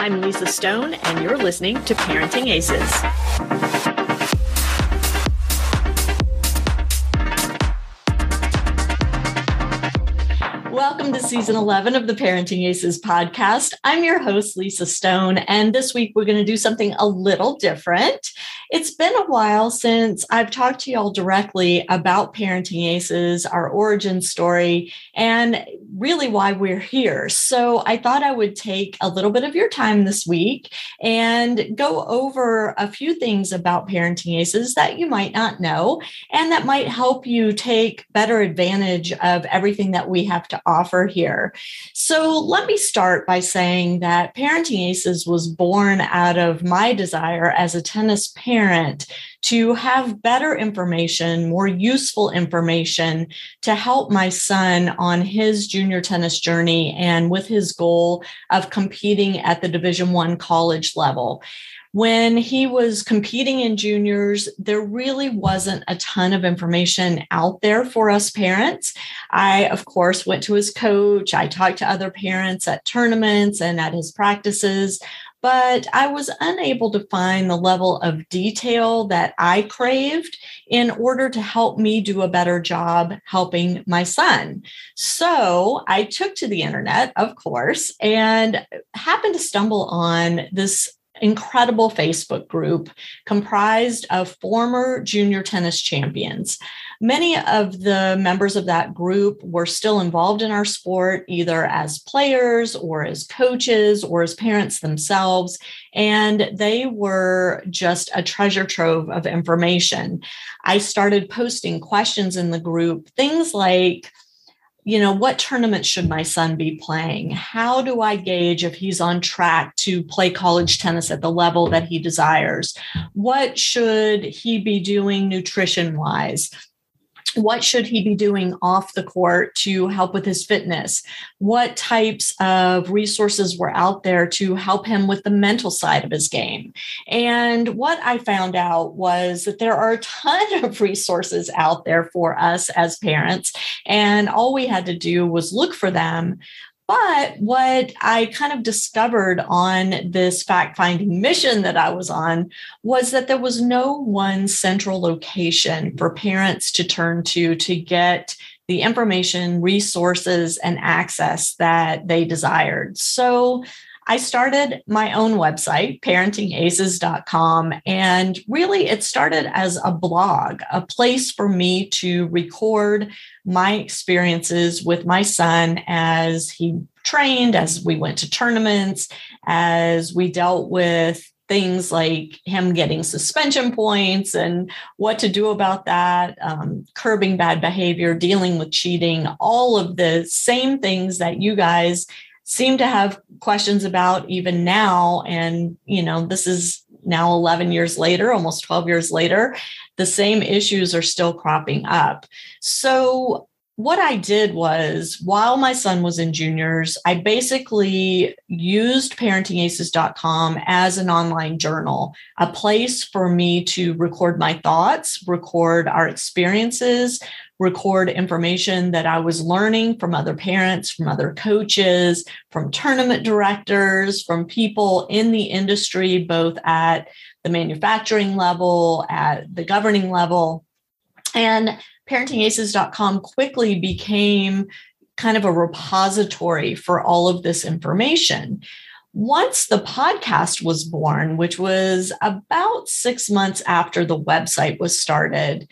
I'm Lisa Stone, and you're listening to Parenting Aces. Welcome to season 11 of the Parenting Aces podcast. I'm your host, Lisa Stone, and this week we're going to do something a little different. It's been a while since I've talked to y'all directly about Parenting Aces, our origin story, and really why we're here. So I thought I would take a little bit of your time this week and go over a few things about Parenting Aces that you might not know and that might help you take better advantage of everything that we have to offer here. So let me start by saying that Parenting Aces was born out of my desire as a tennis parent to have better information, more useful information to help my son on his junior tennis journey and with his goal of competing at the Division 1 college level when he was competing in juniors, there really wasn't a ton of information out there for us parents. I, of course, went to his coach. I talked to other parents at tournaments and at his practices but I was unable to find the level of detail that I craved in order to help me do a better job helping my son. So I took to the internet, of course, and happened to stumble on this incredible Facebook group comprised of former junior tennis champions. Many of the members of that group were still involved in our sport, either as players or as coaches or as parents themselves. And they were just a treasure trove of information. I started posting questions in the group, things like, you know, what tournament should my son be playing? How do I gauge if he's on track to play college tennis at the level that he desires? What should he be doing nutrition wise? What should he be doing off the court to help with his fitness? What types of resources were out there to help him with the mental side of his game? And what i found out was that there are a ton of resources out there for us as parents and all we had to do was look for them but what I kind of discovered on this fact finding mission that I was on was that there was no one central location for parents to turn to to get the information, resources, and access that they desired. So I started my own website, parentingaces.com, and really it started as a blog, a place for me to record my experiences with my son as he trained, as we went to tournaments, as we dealt with things like him getting suspension points and what to do about that, um, curbing bad behavior, dealing with cheating, all of the same things that you guys seem to have questions about even now. And, you know, this is now 11 years later, almost 12 years later, the same issues are still cropping up. So, what I did was while my son was in juniors, I basically used parentingaces.com as an online journal, a place for me to record my thoughts, record our experiences, record information that I was learning from other parents, from other coaches, from tournament directors, from people in the industry, both at the manufacturing level, at the governing level. And parentingaces.com quickly became kind of a repository for all of this information. Once the podcast was born, which was about six months after the website was started,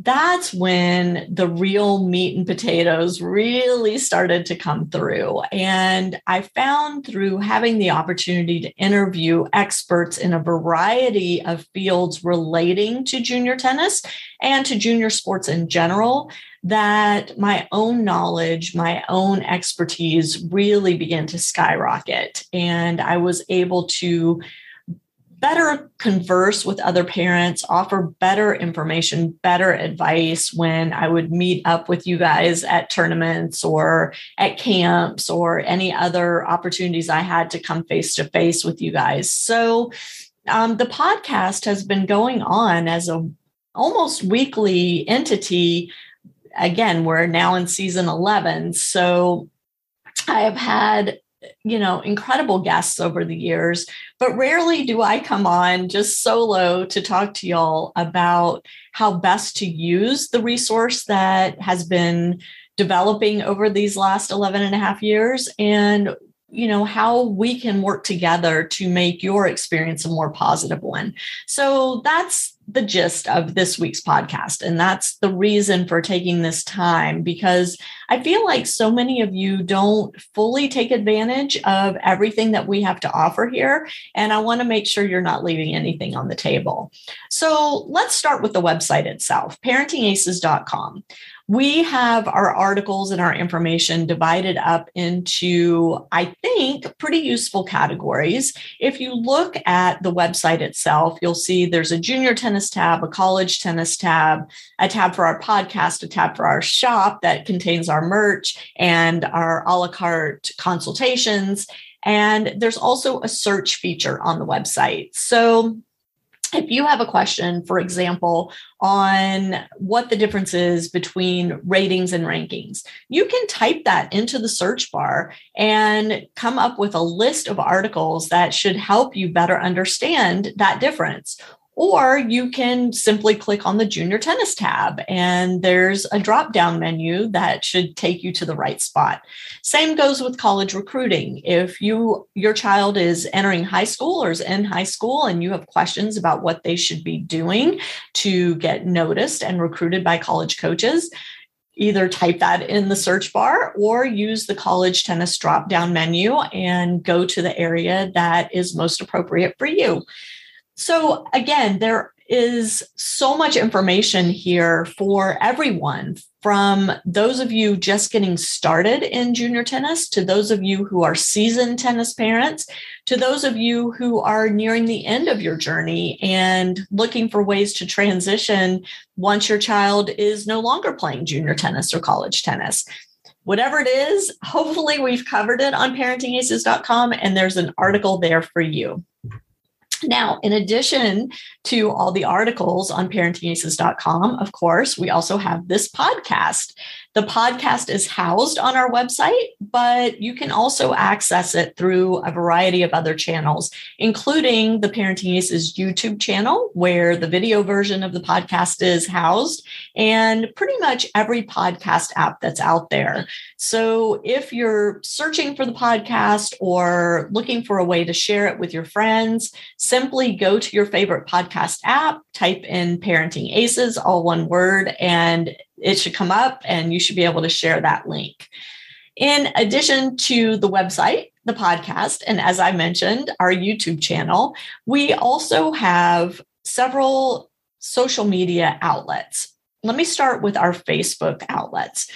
that's when the real meat and potatoes really started to come through. And I found through having the opportunity to interview experts in a variety of fields relating to junior tennis and to junior sports in general that my own knowledge, my own expertise really began to skyrocket. And I was able to better converse with other parents, offer better information, better advice when I would meet up with you guys at tournaments or at camps or any other opportunities I had to come face to face with you guys. So um, the podcast has been going on as a almost weekly entity. Again, we're now in season 11. So I have had you know, incredible guests over the years, but rarely do I come on just solo to talk to y'all about how best to use the resource that has been developing over these last 11 and a half years and you know how we can work together to make your experience a more positive one. So that's the gist of this week's podcast. And that's the reason for taking this time because i feel like so many of you don't fully take advantage of everything that we have to offer here. And i want to make sure you're not leaving anything on the table. So let's start with the website itself parentingaces.com we have our articles and our information divided up into, I think, pretty useful categories. If you look at the website itself, you'll see there's a junior tennis tab, a college tennis tab, a tab for our podcast, a tab for our shop that contains our merch and our a la carte consultations. And there's also a search feature on the website. So if you have a question, for example, on what the difference is between ratings and rankings, you can type that into the search bar and come up with a list of articles that should help you better understand that difference. Or you can simply click on the junior tennis tab and there's a drop down menu that should take you to the right spot. Same goes with college recruiting. If you your child is entering high school or is in high school and you have questions about what they should be doing to get noticed and recruited by college coaches, either type that in the search bar or use the college tennis drop down menu and go to the area that is most appropriate for you. So, again, there is so much information here for everyone from those of you just getting started in junior tennis to those of you who are seasoned tennis parents to those of you who are nearing the end of your journey and looking for ways to transition once your child is no longer playing junior tennis or college tennis. Whatever it is hopefully we've covered it on parentingaces.com and there's an article there for you now, in addition to all the articles on parentingaces.com, of course, we also have this podcast. The podcast is housed on our website, but you can also access it through a variety of other channels, including the Parenting Aces YouTube channel, where the video version of the podcast is housed, and pretty much every podcast app that's out there. So if you're searching for the podcast or looking for a way to share it with your friends, simply go to your favorite podcast app, type in Parenting Aces, all one word, and it should come up and you should be able to share that link. In addition to the website, the podcast, and as I mentioned, our YouTube channel, we also have several social media outlets. Let me start with our Facebook outlets.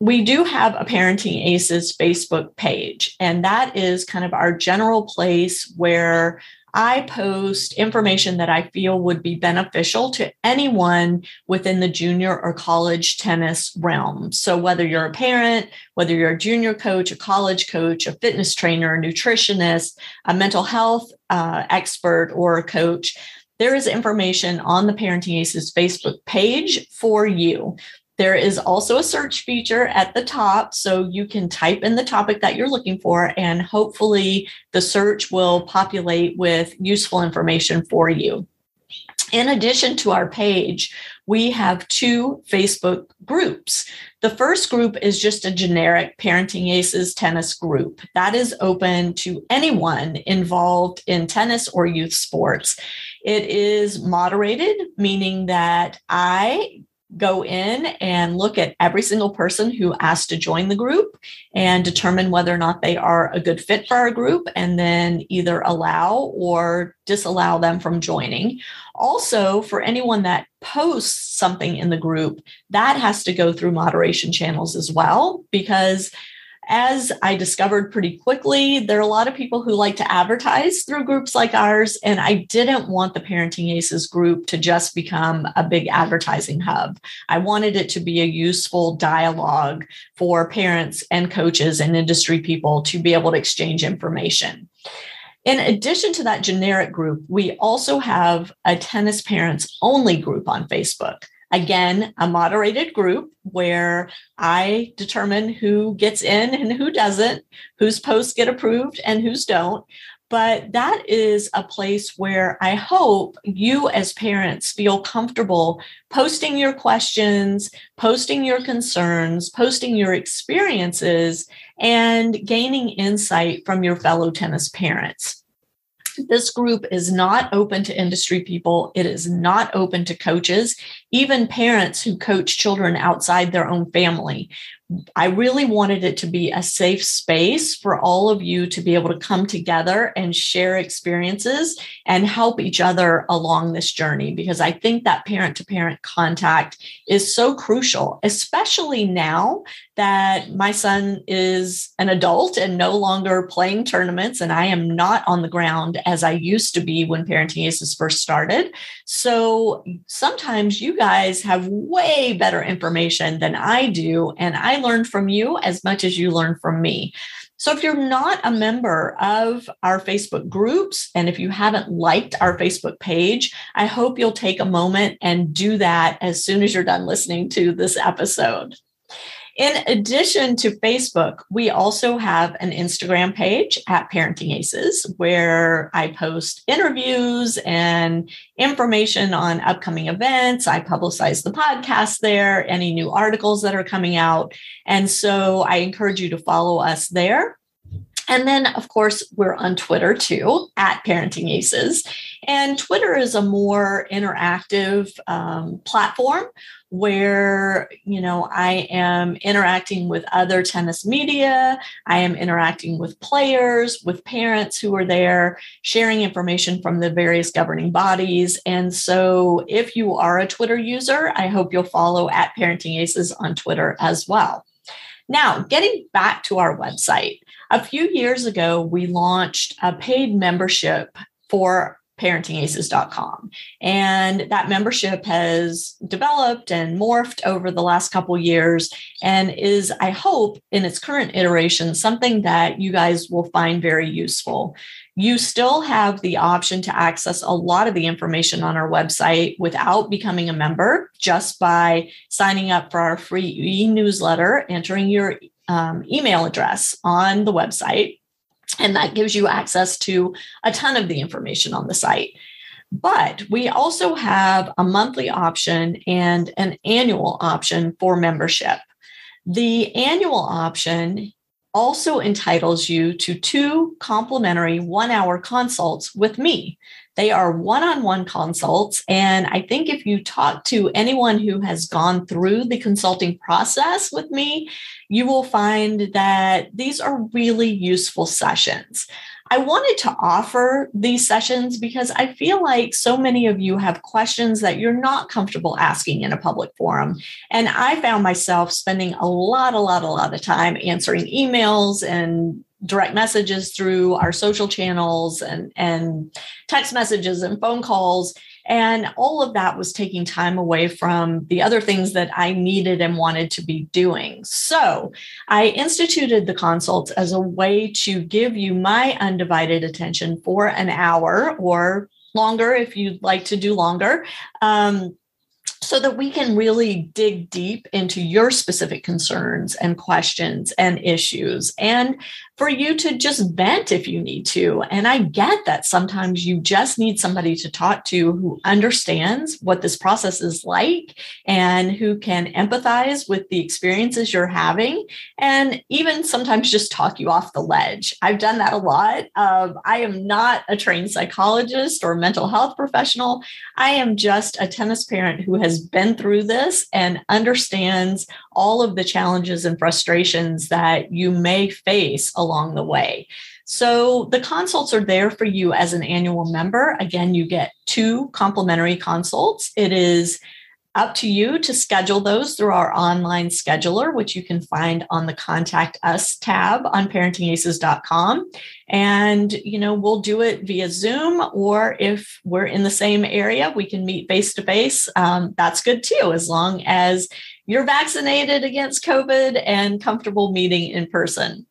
We do have a Parenting Aces Facebook page, and that is kind of our general place where I post information that I feel would be beneficial to anyone within the junior or college tennis realm. So, whether you're a parent, whether you're a junior coach, a college coach, a fitness trainer, a nutritionist, a mental health uh, expert, or a coach, there is information on the Parenting Aces Facebook page for you. There is also a search feature at the top, so you can type in the topic that you're looking for, and hopefully the search will populate with useful information for you. In addition to our page, we have two Facebook groups. The first group is just a generic Parenting Aces tennis group. That is open to anyone involved in tennis or youth sports. It is moderated, meaning that I go in and look at every single person who asked to join the group and determine whether or not they are a good fit for our group and then either allow or disallow them from joining. Also, for anyone that posts something in the group, that has to go through moderation channels as well because as I discovered pretty quickly, there are a lot of people who like to advertise through groups like ours. And I didn't want the Parenting Aces group to just become a big advertising hub. I wanted it to be a useful dialogue for parents and coaches and industry people to be able to exchange information. In addition to that generic group, we also have a tennis parents only group on Facebook. Again, a moderated group where I determine who gets in and who doesn't, whose posts get approved and whose don't. But that is a place where I hope you, as parents, feel comfortable posting your questions, posting your concerns, posting your experiences, and gaining insight from your fellow tennis parents. This group is not open to industry people. It is not open to coaches, even parents who coach children outside their own family. I really wanted it to be a safe space for all of you to be able to come together and share experiences and help each other along this journey because I think that parent to parent contact is so crucial, especially now that my son is an adult and no longer playing tournaments and I am not on the ground as I used to be when Parenting Aces first started. So sometimes you guys have way better information than I do and I learn from you as much as you learn from me. So if you're not a member of our Facebook groups, and if you haven't liked our Facebook page, I hope you'll take a moment and do that as soon as you're done listening to this episode. In addition to Facebook, we also have an Instagram page at Parenting Aces where I post interviews and information on upcoming events. I publicize the podcast there, any new articles that are coming out. And so I encourage you to follow us there. And then, of course, we're on Twitter too, at Parenting Aces. And Twitter is a more interactive um, platform where you know i am interacting with other tennis media. I am interacting with players with parents who are there sharing information from the various governing bodies. And so if you are a twitter user i hope you'll follow at parenting aces on twitter as well now getting back to our website a few years ago we launched a paid membership for parentingaces.com. And that membership has developed and morphed over the last couple years and is, I hope, in its current iteration, something that you guys will find very useful. You still have the option to access a lot of the information on our website without becoming a member, just by signing up for our free e newsletter, entering your um, email address on the website and that gives you access to a ton of the information on the site. But we also have a monthly option and an annual option for membership. The annual option also entitles you to two complimentary one hour consults with me. They are one on one consults. And I think if you talk to anyone who has gone through the consulting process with me, you will find that these are really useful sessions. I wanted to offer these sessions because I feel like so many of you have questions that you're not comfortable asking in a public forum. And I found myself spending a lot, a lot, a lot of time answering emails and direct messages through our social channels and, and text messages and phone calls and all of that was taking time away from the other things that I needed and wanted to be doing. So I instituted the consults as a way to give you my undivided attention for an hour or longer if you'd like to do longer. Um, so that we can really dig deep into your specific concerns and questions and issues and for you to just vent if you need to. And I get that sometimes you just need somebody to talk to who understands what this process is like and who can empathize with the experiences you're having and even sometimes just talk you off the ledge. I've done that a lot. Um, I am not a trained psychologist or mental health professional. I am just a tennis parent who has been through this and understands all of the challenges and frustrations that you may face along the way. So the consults are there for you as an annual member. Again, you get two complimentary consults. It is up to you to schedule those through our online scheduler, which you can find on the contact us tab on parentingaces.com. And, you know, we'll do it via Zoom, or if we're in the same area, we can meet face to face. Um, that's good too, as long as you're vaccinated against COVID and comfortable meeting in person.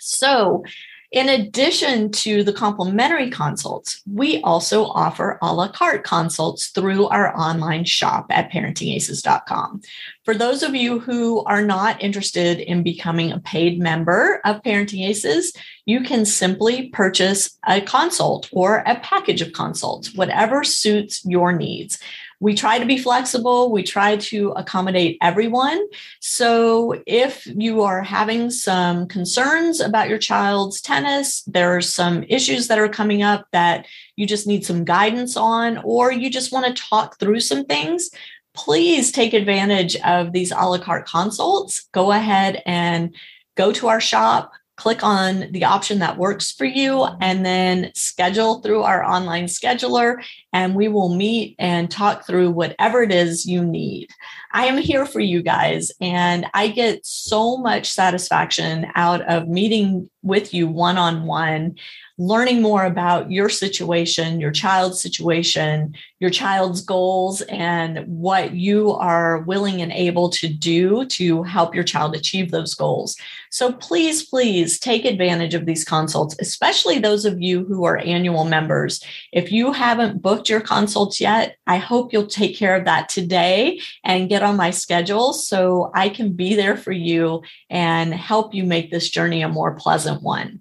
So, In addition to the complimentary consults, we also offer a la carte consults through our online shop at parentingaces.com. For those of you who are not interested in becoming a paid member of Parenting Aces, you can simply purchase a consult or a package of consults, whatever suits your needs we try to be flexible. We try to accommodate everyone. So if you are having some concerns about your child's tennis, there are some issues that are coming up that you just need some guidance on, or you just want to talk through some things, please take advantage of these a la carte consults. Go ahead and go to our shop, click on the option that works for you and then schedule through our online scheduler and we will meet and talk through whatever it is you need. I am here for you guys and I get so much satisfaction out of meeting with you one on one learning more about your situation, your child's situation, your child's goals, and what you are willing and able to do to help your child achieve those goals. So please, please take advantage of these consults, especially those of you who are annual members. If you haven't booked your consults yet, I hope you'll take care of that today and get on my schedule so I can be there for you and help you make this journey a more pleasant one.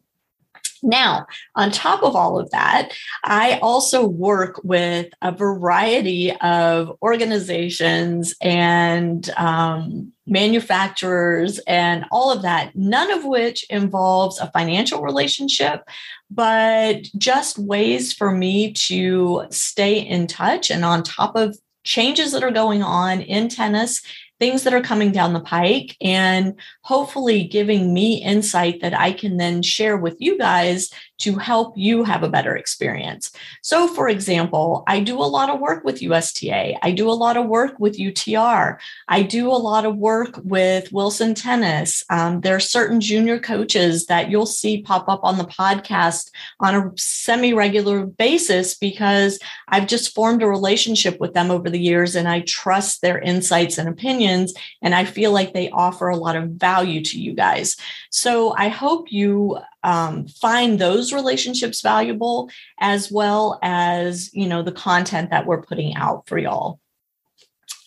Now, on top of all of that, I also work with a variety of organizations and um, manufacturers and all of that, none of which involves a financial relationship, but just ways for me to stay in touch and on top of changes that are going on in tennis things that are coming down the pike and hopefully giving me insight that I can then share with you guys to help you have a better experience. So, for example, I do a lot of work with USTA, I do a lot of work with UTR, I do a lot of work with Wilson Tennis. Um, there are certain junior coaches that you'll see pop up on the podcast on a semi regular basis because I've just formed a relationship with them over the years and I trust their insights and opinions. And I feel like they offer a lot of value to you guys. So, I hope you um, find those relationships valuable as well as you know the content that we're putting out for y'all.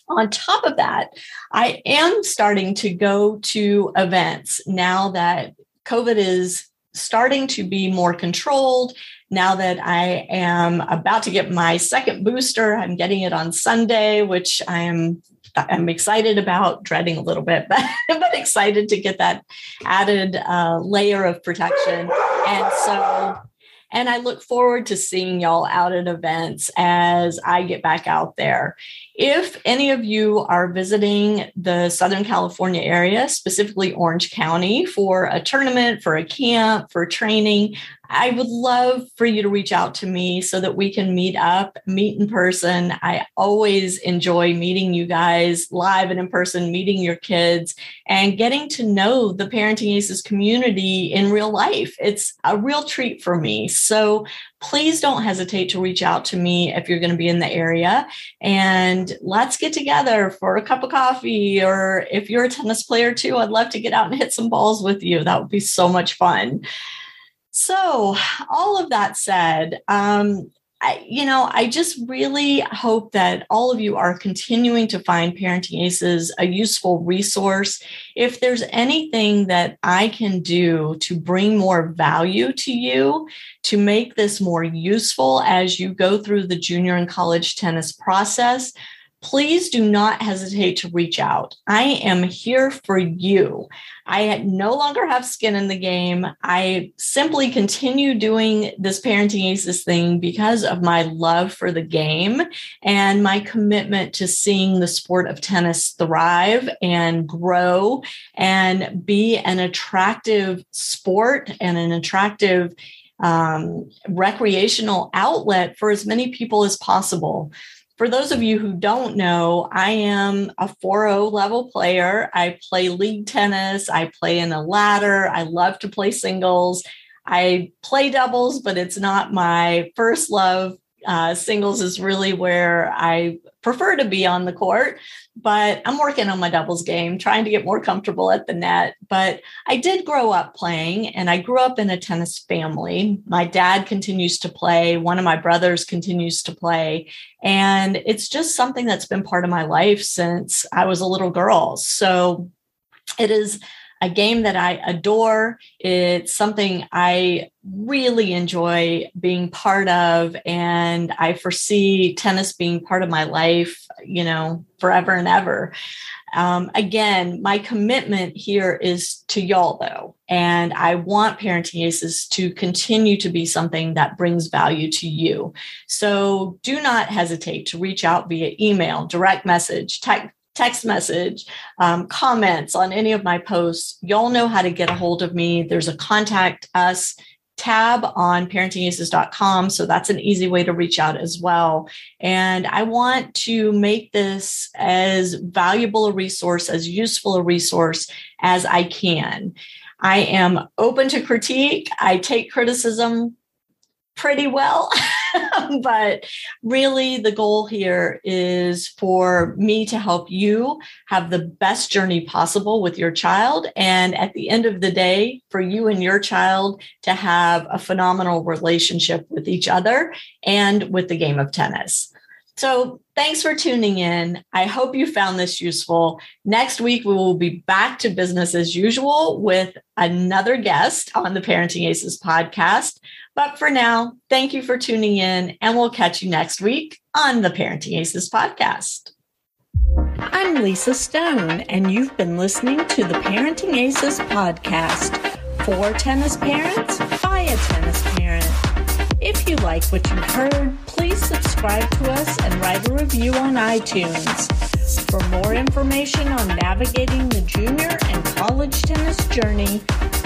On top of that i am starting to go to events now that covid is starting to be more controlled now that i am about to get my second booster. I'm getting it on sunday which i am I'm excited about, dreading a little bit, but, but excited to get that added uh, layer of protection. And so, and I look forward to seeing y'all out at events as I get back out there. If any of you are visiting the Southern California area, specifically Orange County, for a tournament, for a camp, for training, I would love for you to reach out to me so that we can meet up, meet in person. I always enjoy meeting you guys live and in person, meeting your kids, and getting to know the Parenting Aces community in real life. It's a real treat for me. So please don't hesitate to reach out to me if you're going to be in the area. And let's get together for a cup of coffee or if you're a tennis player too i'd love to get out and hit some balls with you. That would be so much fun. So, all of that said, um, I, you know, I just really hope that all of you are continuing to find Parenting Aces a useful resource. If there's anything that I can do to bring more value to you, to make this more useful as you go through the junior and college tennis process, please do not hesitate to reach out. I am here for you. I no longer have skin in the game. I simply continue doing this Parenting Aces thing because of my love for the game and my commitment to seeing the sport of tennis thrive and grow and be an attractive sport and an attractive um, recreational outlet for as many people as possible for those of you who don't know, I am a 4-0 level player. I play league tennis. I play in a ladder. I love to play singles. I play doubles, but it's not my first love. Uh, singles is really where I prefer to be on the court, but I'm working on my doubles game, trying to get more comfortable at the net. But I did grow up playing and I grew up in a tennis family. My dad continues to play, one of my brothers continues to play. And it's just something that's been part of my life since I was a little girl. So it is a game that I adore. It's something I really enjoy being part of. And I foresee tennis being part of my life, you know, forever and ever. Um, again, my commitment here is to y'all, though. And I want Parenting Aces to continue to be something that brings value to you. So do not hesitate to reach out via email, direct message, text text message, um, comments on any of my posts, y'all know how to get a hold of me. There's a contact us tab on parentingaces.com. So that's an easy way to reach out as well. And I want to make this as valuable a resource, as useful a resource as I can. I am open to critique. I take criticism pretty well. but really, the goal here is for me to help you have the best journey possible with your child. And at the end of the day, for you and your child to have a phenomenal relationship with each other and with the game of tennis. So, thanks for tuning in. I hope you found this useful. Next week, we will be back to business as usual with another guest on the Parenting Aces podcast. But for now, thank you for tuning in, and we'll catch you next week on the Parenting Aces podcast. I'm Lisa Stone, and you've been listening to the Parenting Aces podcast for tennis parents by a tennis parent. If you like what you heard, please subscribe to us and write a review on iTunes. For more information on navigating the junior and college tennis journey,